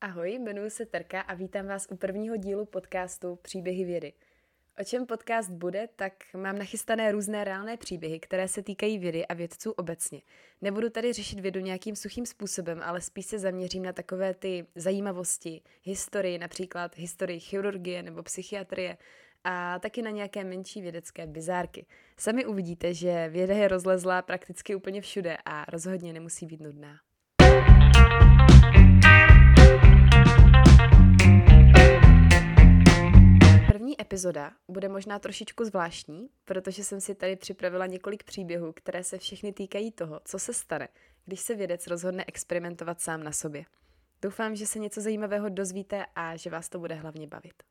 Ahoj, jmenuji se Terka a vítám vás u prvního dílu podcastu Příběhy vědy. O čem podcast bude, tak mám nachystané různé reálné příběhy, které se týkají vědy a vědců obecně. Nebudu tady řešit vědu nějakým suchým způsobem, ale spíš se zaměřím na takové ty zajímavosti, historii, například historii chirurgie nebo psychiatrie, a taky na nějaké menší vědecké bizárky. Sami uvidíte, že věda je rozlezlá prakticky úplně všude a rozhodně nemusí být nudná. První epizoda bude možná trošičku zvláštní, protože jsem si tady připravila několik příběhů, které se všechny týkají toho, co se stane, když se vědec rozhodne experimentovat sám na sobě. Doufám, že se něco zajímavého dozvíte a že vás to bude hlavně bavit.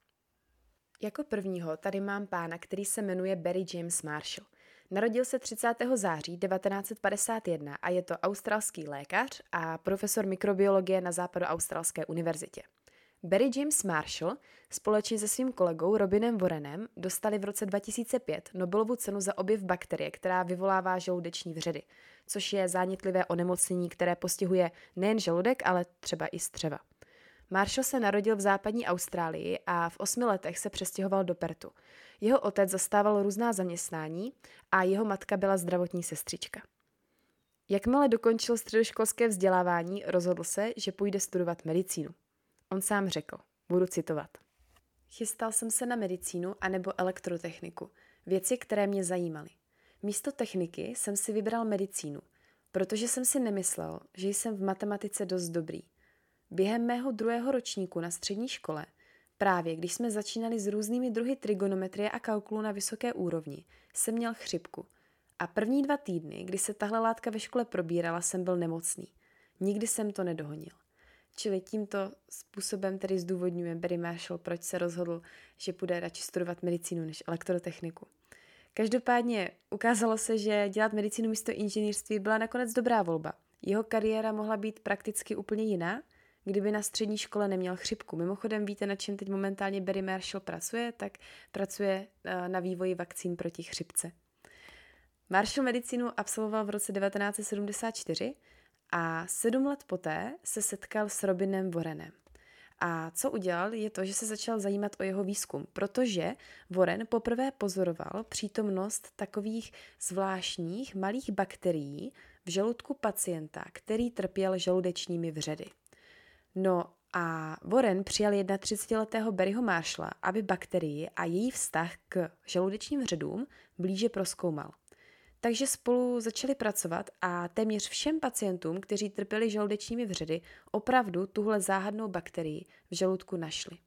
Jako prvního tady mám pána, který se jmenuje Barry James Marshall. Narodil se 30. září 1951 a je to australský lékař a profesor mikrobiologie na Západoaustralské univerzitě. Barry James Marshall společně se svým kolegou Robinem Warrenem dostali v roce 2005 Nobelovu cenu za objev bakterie, která vyvolává žaludeční vředy, což je zánětlivé onemocnění, které postihuje nejen žaludek, ale třeba i střeva. Marshall se narodil v západní Austrálii a v osmi letech se přestěhoval do Pertu. Jeho otec zastával různá zaměstnání a jeho matka byla zdravotní sestřička. Jakmile dokončil středoškolské vzdělávání, rozhodl se, že půjde studovat medicínu. On sám řekl, budu citovat. Chystal jsem se na medicínu anebo elektrotechniku, věci, které mě zajímaly. Místo techniky jsem si vybral medicínu, protože jsem si nemyslel, že jsem v matematice dost dobrý – Během mého druhého ročníku na střední škole, právě když jsme začínali s různými druhy trigonometrie a kalkulu na vysoké úrovni, jsem měl chřipku. A první dva týdny, kdy se tahle látka ve škole probírala, jsem byl nemocný. Nikdy jsem to nedohonil. Čili tímto způsobem tedy zdůvodňuje Barry Marshall, proč se rozhodl, že bude radši studovat medicínu než elektrotechniku. Každopádně ukázalo se, že dělat medicínu místo inženýrství byla nakonec dobrá volba. Jeho kariéra mohla být prakticky úplně jiná, kdyby na střední škole neměl chřipku. Mimochodem víte, na čem teď momentálně Barry Marshall pracuje? Tak pracuje eh, na vývoji vakcín proti chřipce. Marshall medicínu absolvoval v roce 1974 a sedm let poté se setkal s Robinem Warrenem. A co udělal, je to, že se začal zajímat o jeho výzkum, protože Warren poprvé pozoroval přítomnost takových zvláštních malých bakterií v žaludku pacienta, který trpěl žaludečními vředy. No a Warren přijal 31-letého Barryho Marshalla, aby bakterii a její vztah k žaludečním vředům blíže proskoumal. Takže spolu začali pracovat a téměř všem pacientům, kteří trpěli žaludečními vředy, opravdu tuhle záhadnou bakterii v žaludku našli.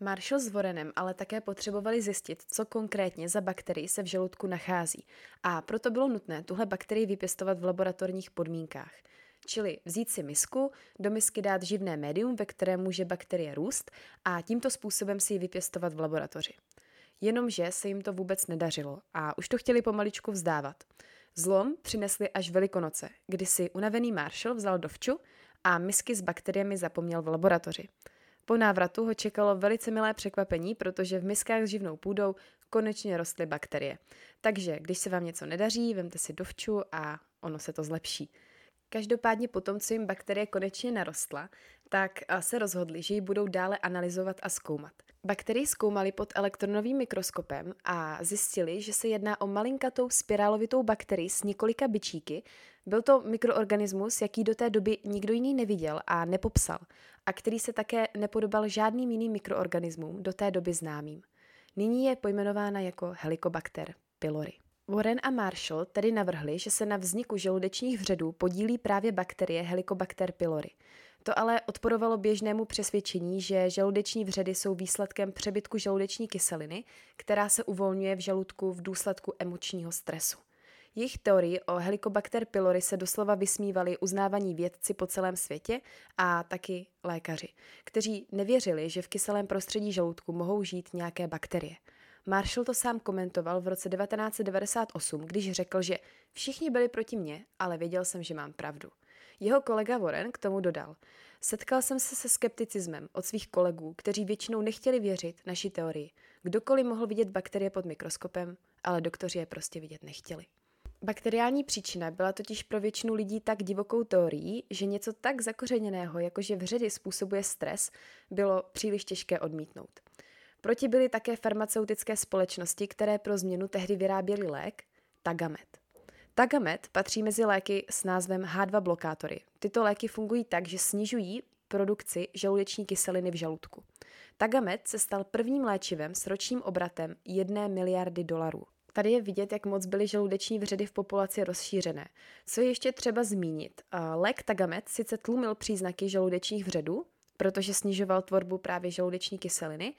Marshall s Warrenem ale také potřebovali zjistit, co konkrétně za bakterii se v žaludku nachází a proto bylo nutné tuhle bakterii vypěstovat v laboratorních podmínkách – Čili vzít si misku, do misky dát živné médium, ve kterém může bakterie růst a tímto způsobem si ji vypěstovat v laboratoři. Jenomže se jim to vůbec nedařilo a už to chtěli pomaličku vzdávat. Zlom přinesli až Velikonoce, kdy si unavený Marshall vzal dovču a misky s bakteriemi zapomněl v laboratoři. Po návratu ho čekalo velice milé překvapení, protože v miskách s živnou půdou konečně rostly bakterie. Takže když se vám něco nedaří, vemte si dovču a ono se to zlepší. Každopádně potom, co jim bakterie konečně narostla, tak eh, se rozhodli, že ji budou dále analyzovat a zkoumat. Bakterii zkoumali pod elektronovým mikroskopem a zjistili, že se jedná o malinkatou spirálovitou bakterii s několika byčíky. Byl to mikroorganismus, jaký do té doby nikdo jiný neviděl a nepopsal, a který se také nepodobal žádným jiným mikroorganismům do té doby známým. Nyní je pojmenována jako Helicobacter pylori. Warren a Marshall tedy navrhli, že se na vzniku žaludečních vředů podílí právě bakterie Helicobacter pylori. To ale odporovalo běžnému přesvědčení, že žaludeční vředy jsou výsledkem přebytku žaludeční kyseliny, která se uvolňuje v žaludku v důsledku emočního stresu. Jejich teorii o Helicobacter pylori se doslova vysmívali uznávaní vědci po celém světě a taky lékaři, kteří nevěřili, že v kyselém prostředí žaludku mohou žít nějaké bakterie – Marshall to sám komentoval v roce 1998, když řekl, že všichni byli proti mně, ale věděl jsem, že mám pravdu. Jeho kolega Warren k tomu dodal. Setkal jsem se se skepticismem od svých kolegů, kteří většinou nechtěli věřit naší teorii. Kdokoliv mohl vidět bakterie pod mikroskopem, ale doktoři je prostě vidět nechtěli. Bakteriální příčina byla totiž pro většinu lidí tak divokou teorií, že něco tak zakořeněného, jako že vředy způsobuje stres, bylo příliš těžké odmítnout. Proti byly také farmaceutické společnosti, které pro změnu tehdy vyráběly lék Tagamet. Tagamet patří mezi léky s názvem H2 blokátory. Tyto léky fungují tak, že snižují produkci žaludeční kyseliny v žaludku. Tagamet se stal prvním léčivem s ročním obratem 1 miliardy dolarů. Tady je vidět, jak moc byly žaludeční vředy v populaci rozšířené. Co je ještě třeba zmínit? Lék Tagamet sice tlumil příznaky žaludečních vředů, protože snižoval tvorbu právě žaludeční kyseliny,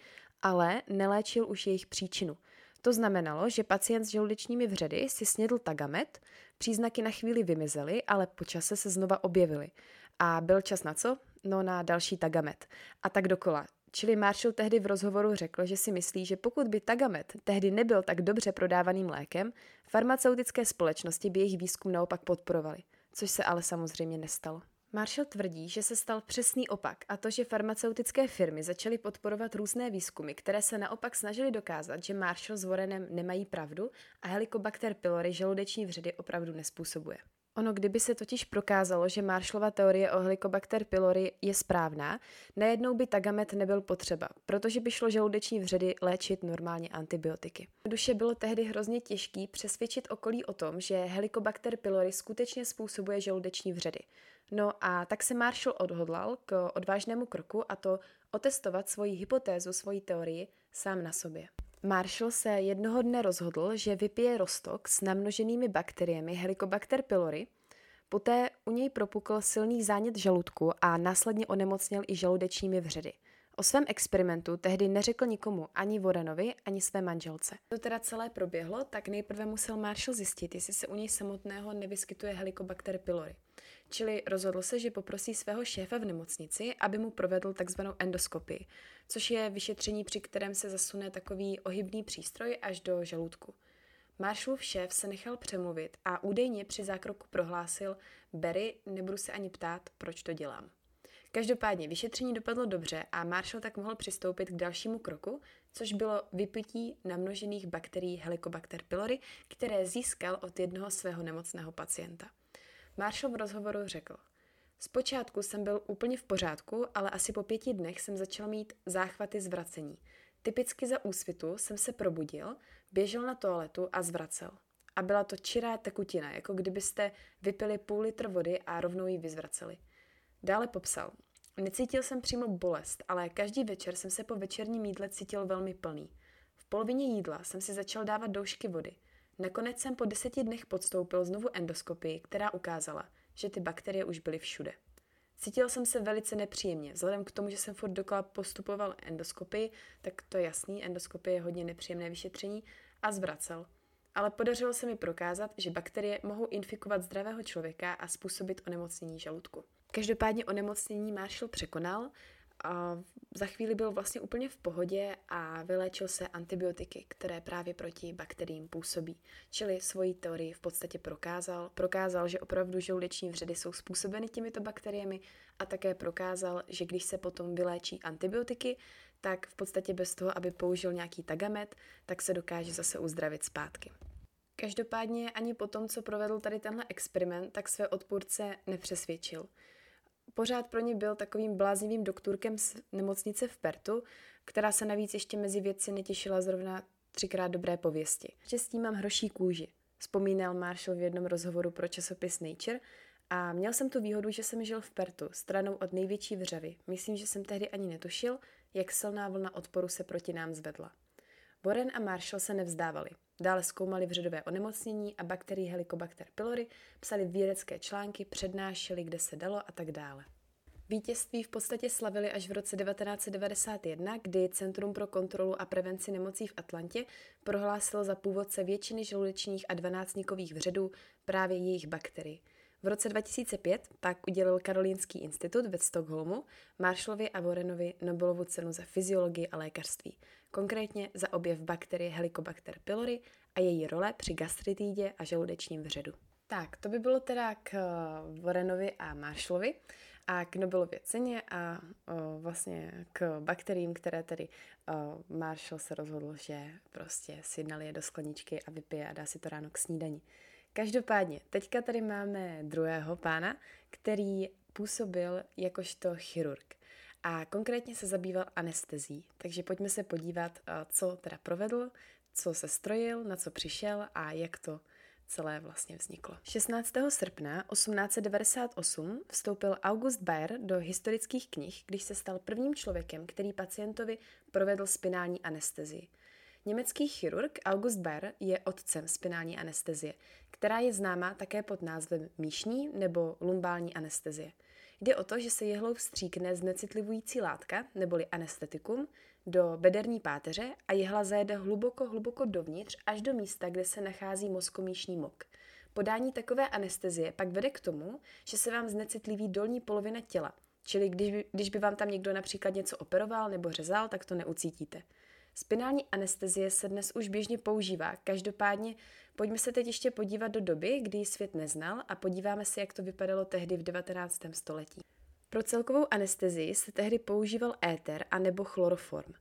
ale neléčil už jejich příčinu. To znamenalo, že pacient s žaludečními vředy si snědl tagamet, příznaky na chvíli vymizely, ale po čase se znova objevily. A byl čas na co? No na další tagamet. A tak dokola. Čili Marshall tehdy v rozhovoru řekl, že si myslí, že pokud by Tagamet tehdy nebyl tak dobře prodávaným lékem, farmaceutické společnosti by jejich výzkum naopak podporovaly, což se ale samozřejmě nestalo. Marshall tvrdí, že se stal přesný opak a to, že farmaceutické firmy začaly podporovat různé výzkumy, které se naopak snažily dokázat, že Marshall s Warrenem nemají pravdu a Helicobacter pylori žaludeční vředy opravdu nespůsobuje. Ono, kdyby se totiž prokázalo, že Marshallova teorie o Helicobacter pylori je správná, najednou by tagamet nebyl potřeba, protože by šlo žaludeční vředy léčit normálně antibiotiky. Duše bylo tehdy hrozně těžký přesvědčit okolí o tom, že Helicobacter pylori skutečně způsobuje žaludeční vředy. No a tak se Marshall odhodlal k odvážnému kroku a to otestovat svoji hypotézu, svoji teorii sám na sobě. Marshall se jednoho dne rozhodl, že vypije rostok s namnoženými bakteriemi Helicobacter pylori, poté u něj propukl silný zánět žaludku a následně onemocněl i žaludečními vředy. O svém experimentu tehdy neřekl nikomu, ani Warrenovi, ani své manželce. To teda celé proběhlo, tak nejprve musel Marshall zjistit, jestli se u něj samotného nevyskytuje Helicobacter pylori. Čili rozhodl se, že poprosí svého šéfa v nemocnici, aby mu provedl takzvanou endoskopii, což je vyšetření, při kterém se zasune takový ohybný přístroj až do žaludku. Marshallův šéf se nechal přemluvit a údajně při zákroku prohlásil Barry, nebudu se ani ptát, proč to dělám. Každopádně vyšetření dopadlo dobře a Marshall tak mohl přistoupit k dalšímu kroku, což bylo vypití namnožených bakterií Helicobacter pylori, které získal od jednoho svého nemocného pacienta. Marshall v rozhovoru řekl, Zpočátku jsem byl úplně v pořádku, ale asi po pěti dnech jsem začal mít záchvaty zvracení. Typicky za úsvitu jsem se probudil, běžel na toaletu a zvracel. A byla to čirá tekutina, jako kdybyste vypili půl litr vody a rovnou ji vyzvraceli. Dále popsal. Necítil jsem přímo bolest, ale každý večer jsem se po večerním jídle cítil velmi plný. V polovině jídla jsem si začal dávat doušky vody. Nakonec jsem po deseti dnech podstoupil znovu endoskopii, která ukázala, že ty bakterie už byly všude. Cítil jsem se velice nepříjemně. Vzhledem k tomu, že jsem furt dokola postupoval endoskopii, tak to je jasný, endoskopie je hodně nepříjemné vyšetření a zvracel. Ale podařilo se mi prokázat, že bakterie mohou infikovat zdravého člověka a způsobit onemocnění žaludku. Každopádně onemocnění Marshall překonal a za chvíli byl vlastně úplně v pohodě a vyléčil se antibiotiky, které právě proti bakteriím působí. Čili svoji teorii v podstatě prokázal. Prokázal, že opravdu žaludeční vředy jsou způsobeny těmito bakteriemi a také prokázal, že když se potom vyléčí antibiotiky, tak v podstatě bez toho, aby použil nějaký tagamet, tak se dokáže zase uzdravit zpátky. Každopádně ani po tom, co provedl tady tenhle experiment, tak své odpůrce nepřesvědčil pořád pro ně byl takovým bláznivým doktorkem z nemocnice v Pertu, která se navíc ještě mezi věci netěšila zrovna třikrát dobré pověsti. Štěstí mám hroší kůži, vzpomínal Marshall v jednom rozhovoru pro časopis Nature a měl jsem tu výhodu, že jsem žil v Pertu, stranou od největší vřavy. Myslím, že jsem tehdy ani netušil, jak silná vlna odporu se proti nám zvedla. Warren a Marshall se nevzdávali. Dále zkoumali vředové onemocnění a bakterii Helicobacter pylori, psali vědecké články, přednášeli, kde se dalo a tak dále. Vítězství v podstatě slavili až v roce 1991, kdy Centrum pro kontrolu a prevenci nemocí v Atlantě prohlásilo za původce většiny žaludečních a dvanáctníkových vředů právě jejich bakterii. V roce 2005 pak udělil Karolínský institut ve Stockholmu Marshallovi a Warrenovi Nobelovu cenu za fyziologii a lékařství, konkrétně za objev bakterie Helicobacter pylori a její role při gastritídě a žaludečním vředu. Tak, to by bylo teda k Warrenovi a Marshallovi a k Nobelově ceně a o, vlastně k bakteriím, které tedy o, Marshall se rozhodl, že prostě si nalije do skleničky a vypije a dá si to ráno k snídani. Každopádně, teďka tady máme druhého pána, který působil jakožto chirurg a konkrétně se zabýval anestezí. Takže pojďme se podívat, co teda provedl, co se strojil, na co přišel a jak to celé vlastně vzniklo. 16. srpna 1898 vstoupil August Bayer do historických knih, když se stal prvním člověkem, který pacientovi provedl spinální anestezii. Německý chirurg August Bayer je otcem spinální anestezie, která je známá také pod názvem míšní nebo lumbální anestezie. Jde o to, že se jehlou vstříkne znecitlivující látka, neboli anestetikum, do bederní páteře a jehla zajede hluboko, hluboko dovnitř až do místa, kde se nachází mozkomíšní mok. Podání takové anestezie pak vede k tomu, že se vám znecitliví dolní polovina těla, čili když by, když by vám tam někdo například něco operoval nebo řezal, tak to neucítíte. Spinální anestezie se dnes už běžně používá, každopádně pojďme se teď ještě podívat do doby, kdy ji svět neznal a podíváme se, jak to vypadalo tehdy v 19. století. Pro celkovou anestezii se tehdy používal éter a nebo chloroform.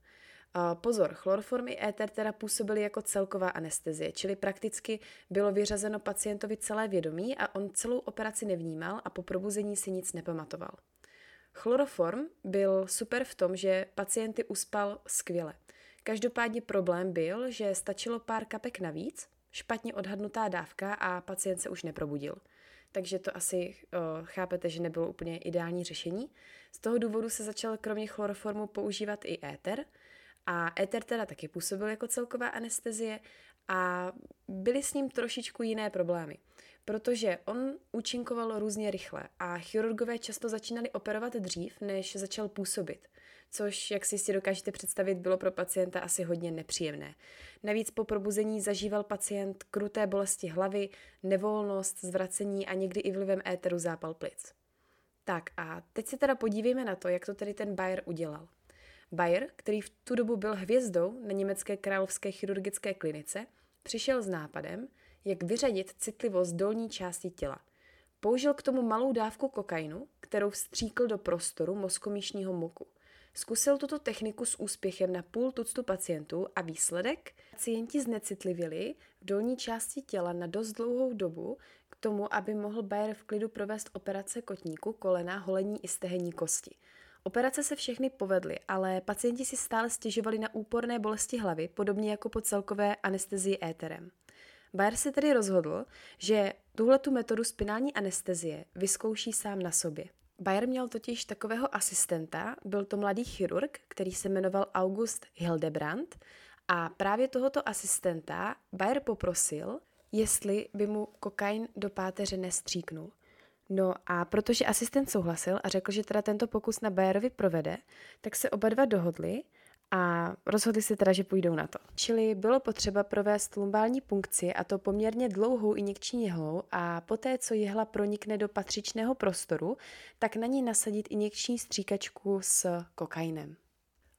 Pozor, chloroform i éter teda působily jako celková anestezie, čili prakticky bylo vyřazeno pacientovi celé vědomí a on celou operaci nevnímal a po probuzení si nic nepamatoval. Chloroform byl super v tom, že pacienty uspal skvěle. Každopádně problém byl, že stačilo pár kapek navíc, špatně odhadnutá dávka a pacient se už neprobudil. Takže to asi uh, chápete, že nebylo úplně ideální řešení. Z toho důvodu se začal kromě chloroformu používat i éter. A éter teda taky působil jako celková anestezie a byly s ním trošičku jiné problémy, protože on účinkoval různě rychle a chirurgové často začínali operovat dřív, než začal působit což, jak si jistě dokážete představit, bylo pro pacienta asi hodně nepříjemné. Navíc po probuzení zažíval pacient kruté bolesti hlavy, nevolnost, zvracení a někdy i vlivem éteru zápal plic. Tak a teď se teda podívejme na to, jak to tedy ten Bayer udělal. Bayer, který v tu dobu byl hvězdou na německé královské chirurgické klinice, přišel s nápadem, jak vyřadit citlivost dolní části těla. Použil k tomu malou dávku kokainu, kterou vstříkl do prostoru mozkomíšního moku. Zkusil tuto techniku s úspěchem na půl tuctu pacientů a výsledek? Pacienti znecitlivěli v dolní části těla na dost dlouhou dobu k tomu, aby mohl Bayer v klidu provést operace kotníku, kolena, holení i stehenní kosti. Operace se všechny povedly, ale pacienti si stále stěžovali na úporné bolesti hlavy, podobně jako po celkové anestezii éterem. Bayer se tedy rozhodl, že tuhletu metodu spinální anestezie vyzkouší sám na sobě. Bayer měl totiž takového asistenta, byl to mladý chirurg, který se jmenoval August Hildebrand a právě tohoto asistenta Bayer poprosil, jestli by mu kokain do páteře nestříknul. No a protože asistent souhlasil a řekl, že teda tento pokus na Bayerovi provede, tak se oba dva dohodli, a rozhodli se teda, že půjdou na to. Čili bylo potřeba provést lumbální punkci a to poměrně dlouhou injekční jehlou a poté, co jehla pronikne do patřičného prostoru, tak na ní nasadit injekční stříkačku s kokainem.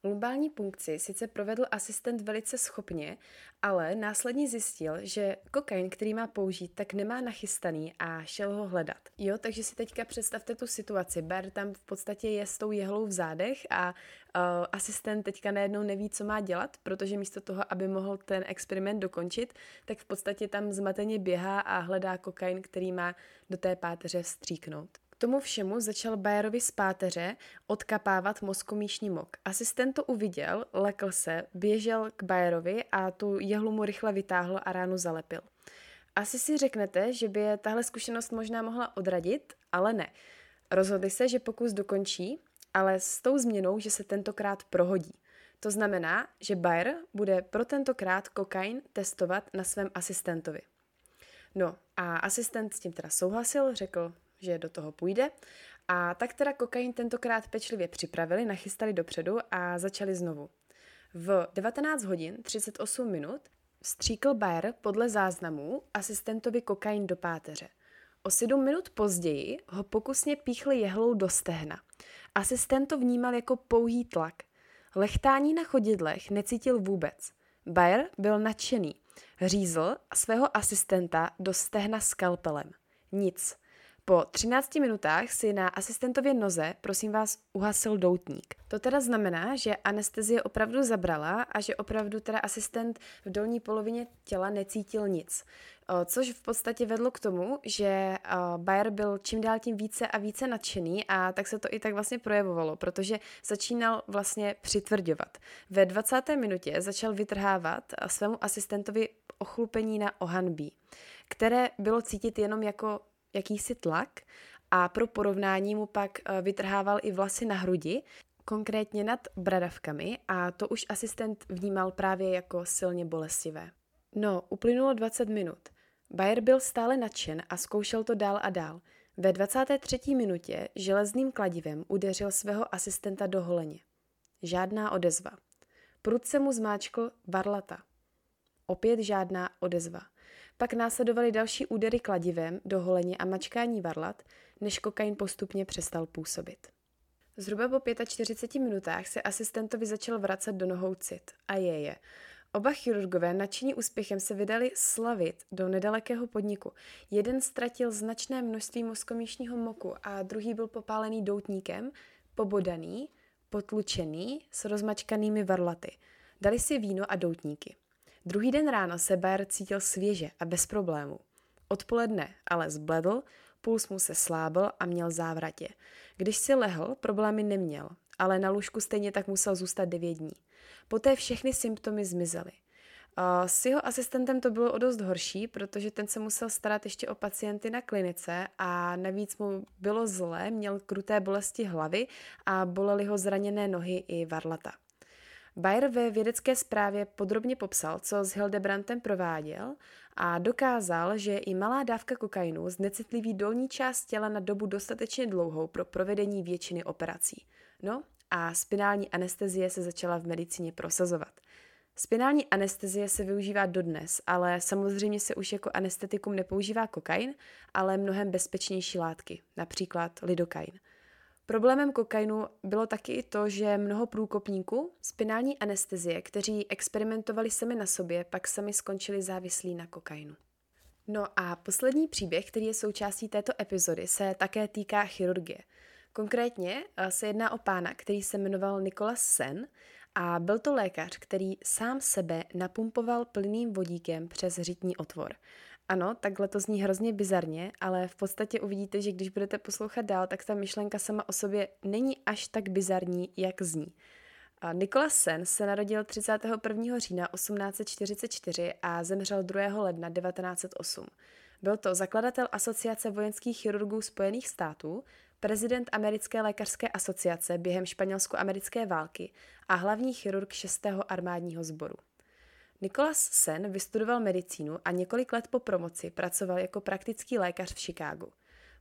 Lumbální punkci sice provedl asistent velice schopně, ale následně zjistil, že kokain, který má použít, tak nemá nachystaný a šel ho hledat. Jo, takže si teďka představte tu situaci. Ber tam v podstatě je s tou jehlou v zádech a uh, asistent teďka najednou neví, co má dělat, protože místo toho, aby mohl ten experiment dokončit, tak v podstatě tam zmateně běhá a hledá kokain, který má do té páteře vstříknout. Tomu všemu začal Bayerovi z páteře odkapávat mozkomíšní mok. Asistent to uviděl, lekl se, běžel k Bayerovi a tu jehlu mu rychle vytáhl a ránu zalepil. Asi si řeknete, že by je tahle zkušenost možná mohla odradit, ale ne. Rozhodli se, že pokus dokončí, ale s tou změnou, že se tentokrát prohodí. To znamená, že Bayer bude pro tentokrát kokain testovat na svém asistentovi. No a asistent s tím teda souhlasil, řekl, že do toho půjde. A tak teda kokain tentokrát pečlivě připravili, nachystali dopředu a začali znovu. V 19 hodin 38 minut stříkl Bayer podle záznamů asistentovi kokain do páteře. O 7 minut později ho pokusně píchli jehlou do stehna. Asistent to vnímal jako pouhý tlak. Lechtání na chodidlech necítil vůbec. Bayer byl nadšený. Řízl svého asistenta do stehna skalpelem. Nic. Po 13 minutách si na asistentově noze, prosím vás, uhasil doutník. To teda znamená, že anestezie opravdu zabrala a že opravdu teda asistent v dolní polovině těla necítil nic. Což v podstatě vedlo k tomu, že Bayer byl čím dál tím více a více nadšený a tak se to i tak vlastně projevovalo, protože začínal vlastně přitvrdovat. Ve 20. minutě začal vytrhávat svému asistentovi ochlupení na ohanbí, které bylo cítit jenom jako jakýsi tlak a pro porovnání mu pak eh, vytrhával i vlasy na hrudi, konkrétně nad bradavkami a to už asistent vnímal právě jako silně bolestivé. No, uplynulo 20 minut. Bayer byl stále nadšen a zkoušel to dál a dál. Ve 23. minutě železným kladivem udeřil svého asistenta do holeně. Žádná odezva. Prudce mu zmáčkl varlata. Opět žádná odezva. Pak následovaly další údery kladivem do holeně a mačkání varlat, než kokain postupně přestal působit. Zhruba po 45 minutách se asistentovi začal vracet do nohou cit. A je je. Oba chirurgové nadšení úspěchem se vydali slavit do nedalekého podniku. Jeden ztratil značné množství mozkomíšního moku a druhý byl popálený doutníkem, pobodaný, potlučený s rozmačkanými varlaty. Dali si víno a doutníky. Druhý den ráno se Bayer cítil svěže a bez problémů. Odpoledne ale zbledl, puls mu se slábil a měl závratě. Když si lehl, problémy neměl, ale na lůžku stejně tak musel zůstat devět dní. Poté všechny symptomy zmizely. S jeho asistentem to bylo o dost horší, protože ten se musel starat ještě o pacienty na klinice a navíc mu bylo zlé, měl kruté bolesti hlavy a bolely ho zraněné nohy i varlata. Bayer ve vědecké zprávě podrobně popsal, co s Hildebrandtem prováděl a dokázal, že i malá dávka kokainu znecitliví dolní část těla na dobu dostatečně dlouhou pro provedení většiny operací. No a spinální anestezie se začala v medicíně prosazovat. Spinální anestezie se využívá dodnes, ale samozřejmě se už jako anestetikum nepoužívá kokain, ale mnohem bezpečnější látky, například lidokain. Problémem kokainu bylo taky i to, že mnoho průkopníků spinální anestezie, kteří experimentovali sami na sobě, pak sami skončili závislí na kokainu. No a poslední příběh, který je součástí této epizody, se také týká chirurgie. Konkrétně eh, se jedná o pána, který se jmenoval Nikolas Sen a byl to lékař, který sám sebe napumpoval plným vodíkem přes řitní otvor. Ano, takhle to zní hrozně bizarně, ale v podstatě uvidíte, že když budete poslouchat dál, tak ta myšlenka sama o sobě není až tak bizarní, jak zní. Nikolas Sen se narodil 31. října 1844 a zemřel 2. ledna 1908. Byl to zakladatel Asociace vojenských chirurgů Spojených států, prezident Americké lékařské asociace během španělsko-americké války a hlavní chirurg 6. armádního sboru. Nicholas Sen vystudoval medicínu a několik let po promoci pracoval jako praktický lékař v Chicagu.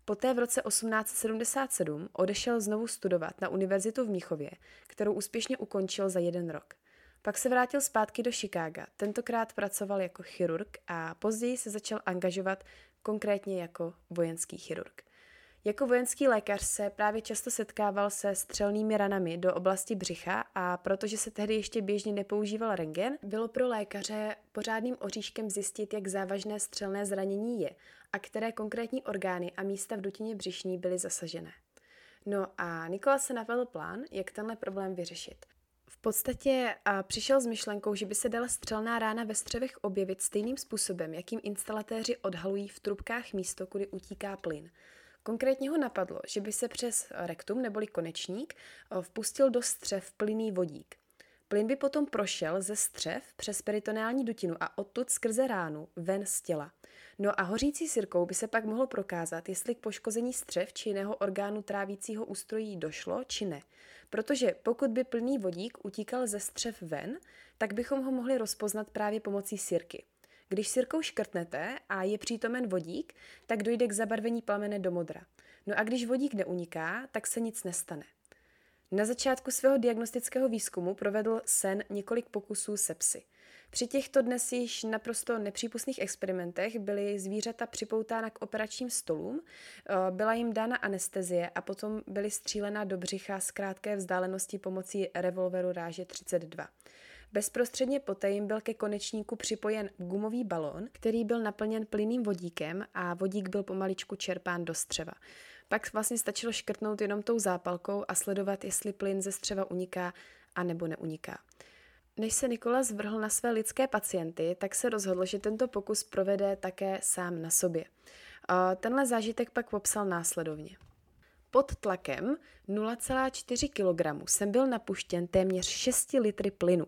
Poté v roce 1877 odešel znovu studovat na univerzitu v Míchově, kterou úspěšně ukončil za jeden rok. Pak se vrátil zpátky do Chicaga, tentokrát pracoval jako chirurg a později se začal angažovat konkrétně jako vojenský chirurg. Jako vojenský lékař se právě často setkával se střelnými ranami do oblasti břicha a protože se tehdy ještě běžně nepoužíval rengen, bylo pro lékaře pořádným oříškem zjistit, jak závažné střelné zranění je a které konkrétní orgány a místa v dutině břišní byly zasažené. No a Nikola se napadl plán, jak tenhle problém vyřešit. V podstatě a přišel s myšlenkou, že by se dala střelná rána ve střevech objevit stejným způsobem, jakým instalatéři odhalují v trubkách místo, kudy utíká plyn – Konkrétně ho napadlo, že by se přes rektum neboli konečník eh, vpustil do střev plynný vodík. Plyn by potom prošel ze střev přes peritoneální dutinu a odtud skrze ránu ven z těla. No a hořící sirkou by se pak mohlo prokázat, jestli k poškození střev či jiného orgánu trávícího ústrojí došlo či ne. Protože pokud by plný vodík utíkal ze střev ven, tak bychom ho mohli rozpoznat právě pomocí sirky. Když sirkou škrtnete a je přítomen vodík, tak dojde k zabarvení plamene do modra. No a když vodík neuniká, tak se nic nestane. Na začátku svého diagnostického výzkumu provedl Sen několik pokusů se psy. Při těchto dnes již naprosto nepřípustných experimentech byly zvířata připoutána k operačním stolům, eh, byla jim dána anestezie a potom byly střílena do břicha z krátké vzdálenosti pomocí revolveru ráže 32. Bezprostředně poté jim byl ke konečníku připojen gumový balón, který byl naplněn plyným vodíkem a vodík byl pomaličku čerpán do střeva. Pak vlastně stačilo škrtnout jenom tou zápalkou a sledovat, jestli plyn ze střeva uniká a nebo neuniká. Než se Nikola zvrhl na své lidské pacienty, tak se rozhodl, že tento pokus provede také sám na sobě. Tenhle zážitek pak popsal následovně. Pod tlakem 0,4 kg jsem byl napuštěn téměř 6 litry plynu.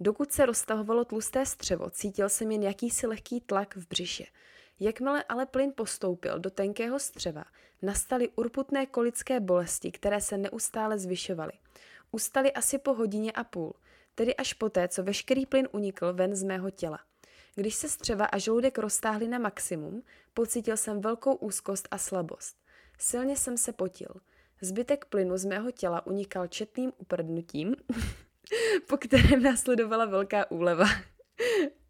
Dokud se roztahovalo tlusté střevo, cítil jsem jen jakýsi lehký tlak v břiše. Jakmile ale plyn postoupil do tenkého střeva, nastaly urputné kolické bolesti, které se neustále zvyšovaly. Ustaly asi po hodině a půl, tedy až poté, co veškerý plyn unikl ven z mého těla. Když se střeva a žloudek roztáhly na maximum, pocítil jsem velkou úzkost a slabost. Silně jsem se potil. Zbytek plynu z mého těla unikal četným uprdnutím, po kterém následovala velká úleva.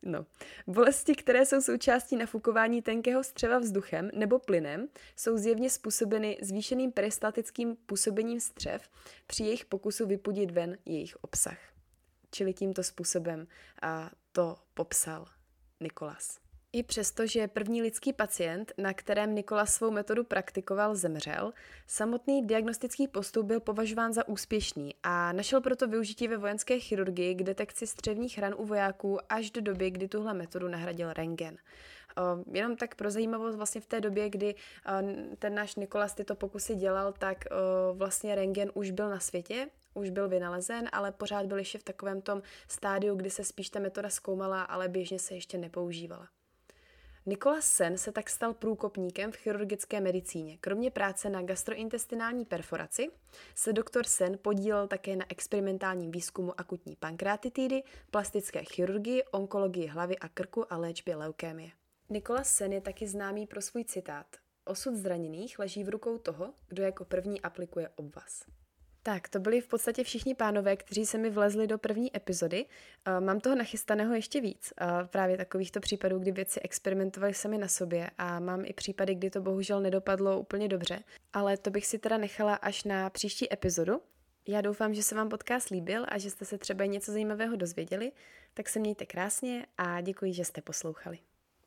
No, bolesti, které jsou součástí nafukování tenkého střeva vzduchem nebo plynem, jsou zjevně způsobeny zvýšeným peristatickým působením střev při jejich pokusu vypudit ven jejich obsah. Čili tímto způsobem a to popsal Nikolas. I přesto, že první lidský pacient, na kterém Nikola svou metodu praktikoval, zemřel, samotný diagnostický postup byl považován za úspěšný a našel proto využití ve vojenské chirurgii k detekci střevních ran u vojáků až do doby, kdy tuhle metodu nahradil rengen. Jenom tak pro zajímavost, vlastně v té době, kdy ten náš Nikolas tyto pokusy dělal, tak vlastně rengen už byl na světě, už byl vynalezen, ale pořád byl ještě v takovém tom stádiu, kdy se spíš ta metoda zkoumala, ale běžně se ještě nepoužívala. Nikolas Sen se tak stal průkopníkem v chirurgické medicíně. Kromě práce na gastrointestinální perforaci se doktor Sen podílel také na experimentálním výzkumu akutní pankreatitidy, plastické chirurgii, onkologii hlavy a krku a léčbě leukémie. Nikolas Sen je taky známý pro svůj citát. Osud zraněných leží v rukou toho, kdo jako první aplikuje obvaz. Tak, to byli v podstatě všichni pánové, kteří se mi vlezli do první epizody. Uh, mám toho nachystaného ještě víc. Uh, právě takovýchto případů, kdy věci experimentovali sami na sobě a mám i případy, kdy to bohužel nedopadlo úplně dobře. Ale to bych si teda nechala až na příští epizodu. Já doufám, že se vám podcast líbil a že jste se třeba něco zajímavého dozvěděli. Tak se mějte krásně a děkuji, že jste poslouchali.